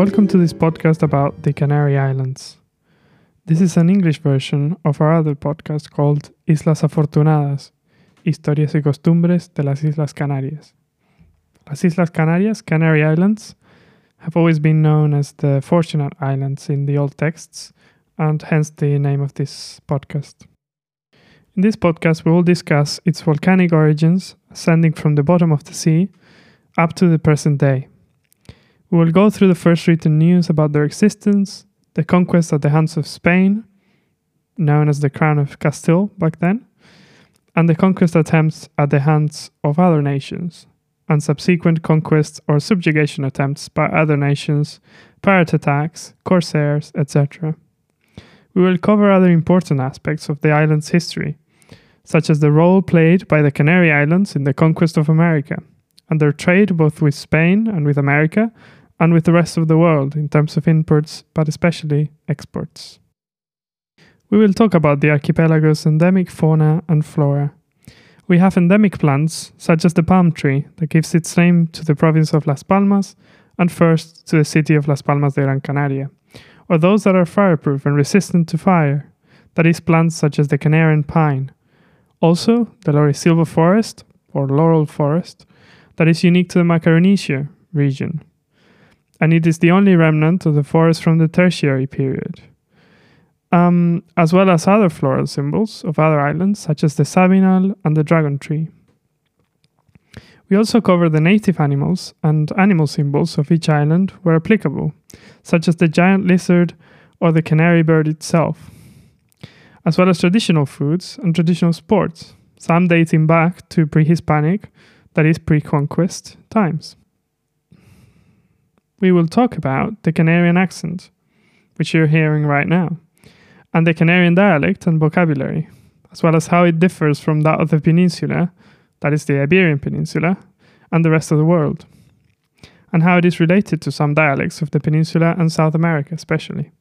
Welcome to this podcast about the Canary Islands. This is an English version of our other podcast called Islas Afortunadas, Historias y Costumbres de las Islas Canarias. Las Islas Canarias, Canary Islands, have always been known as the Fortunate Islands in the old texts, and hence the name of this podcast. In this podcast, we will discuss its volcanic origins, ascending from the bottom of the sea up to the present day. We will go through the first written news about their existence, the conquest at the hands of Spain, known as the Crown of Castile back then, and the conquest attempts at the hands of other nations, and subsequent conquests or subjugation attempts by other nations, pirate attacks, corsairs, etc. We will cover other important aspects of the island's history, such as the role played by the Canary Islands in the conquest of America, and their trade both with Spain and with America, and with the rest of the world in terms of imports, but especially exports. We will talk about the archipelago's endemic fauna and flora. We have endemic plants, such as the palm tree, that gives its name to the province of Las Palmas and first to the city of Las Palmas de Gran Canaria, or those that are fireproof and resistant to fire, that is, plants such as the Canarian pine. Also, the Laurisilva forest, or laurel forest, that is unique to the Macaronesia region and it is the only remnant of the forest from the Tertiary period. Um, as well as other floral symbols of other islands, such as the sabinal and the dragon tree. We also cover the native animals and animal symbols of each island where applicable, such as the giant lizard or the canary bird itself, as well as traditional foods and traditional sports, some dating back to pre Hispanic, that is, pre conquest times we will talk about the Canarian accent, which you're hearing right now, and the Canarian dialect and vocabulary, as well as how it differs from that of the peninsula, that is the Iberian Peninsula, and the rest of the world, and how it is related to some dialects of the peninsula and South America, especially.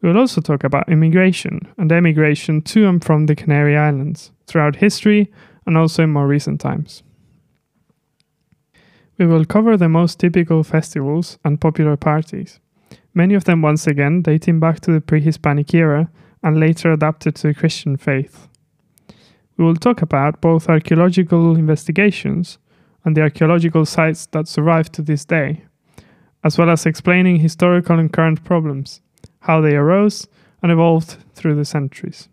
We will also talk about immigration and emigration to and from the Canary Islands throughout history and also in more recent times. We will cover the most typical festivals and popular parties, many of them once again dating back to the pre Hispanic era and later adapted to the Christian faith. We will talk about both archaeological investigations and the archaeological sites that survive to this day, as well as explaining historical and current problems, how they arose and evolved through the centuries,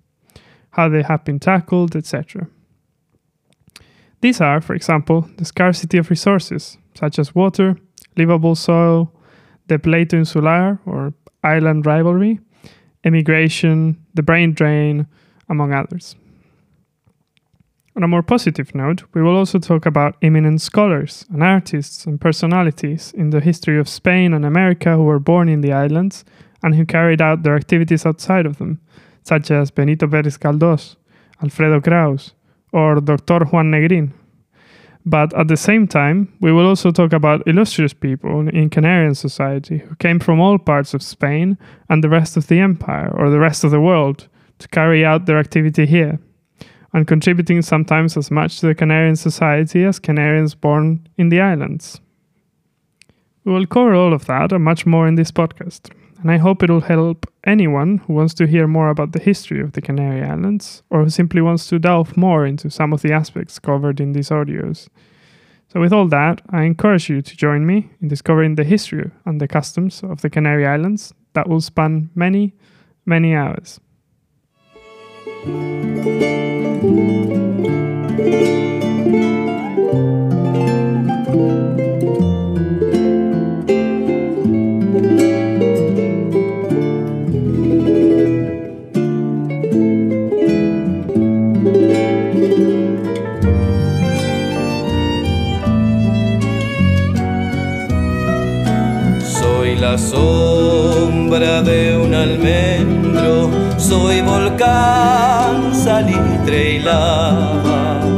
how they have been tackled, etc. These are, for example, the scarcity of resources, such as water, livable soil, the pleito insular or island rivalry, emigration, the brain drain, among others. On a more positive note, we will also talk about eminent scholars and artists and personalities in the history of Spain and America who were born in the islands and who carried out their activities outside of them, such as Benito Pérez Galdós, Alfredo Kraus, or Dr. Juan Negrin. But at the same time, we will also talk about illustrious people in Canarian society who came from all parts of Spain and the rest of the empire or the rest of the world to carry out their activity here, and contributing sometimes as much to the Canarian society as Canarians born in the islands. We will cover all of that and much more in this podcast and I hope it will help anyone who wants to hear more about the history of the Canary Islands or who simply wants to delve more into some of the aspects covered in these audios. So, with all that, I encourage you to join me in discovering the history and the customs of the Canary Islands that will span many, many hours. Sombra de un almendro, soy volcán, salitre y lava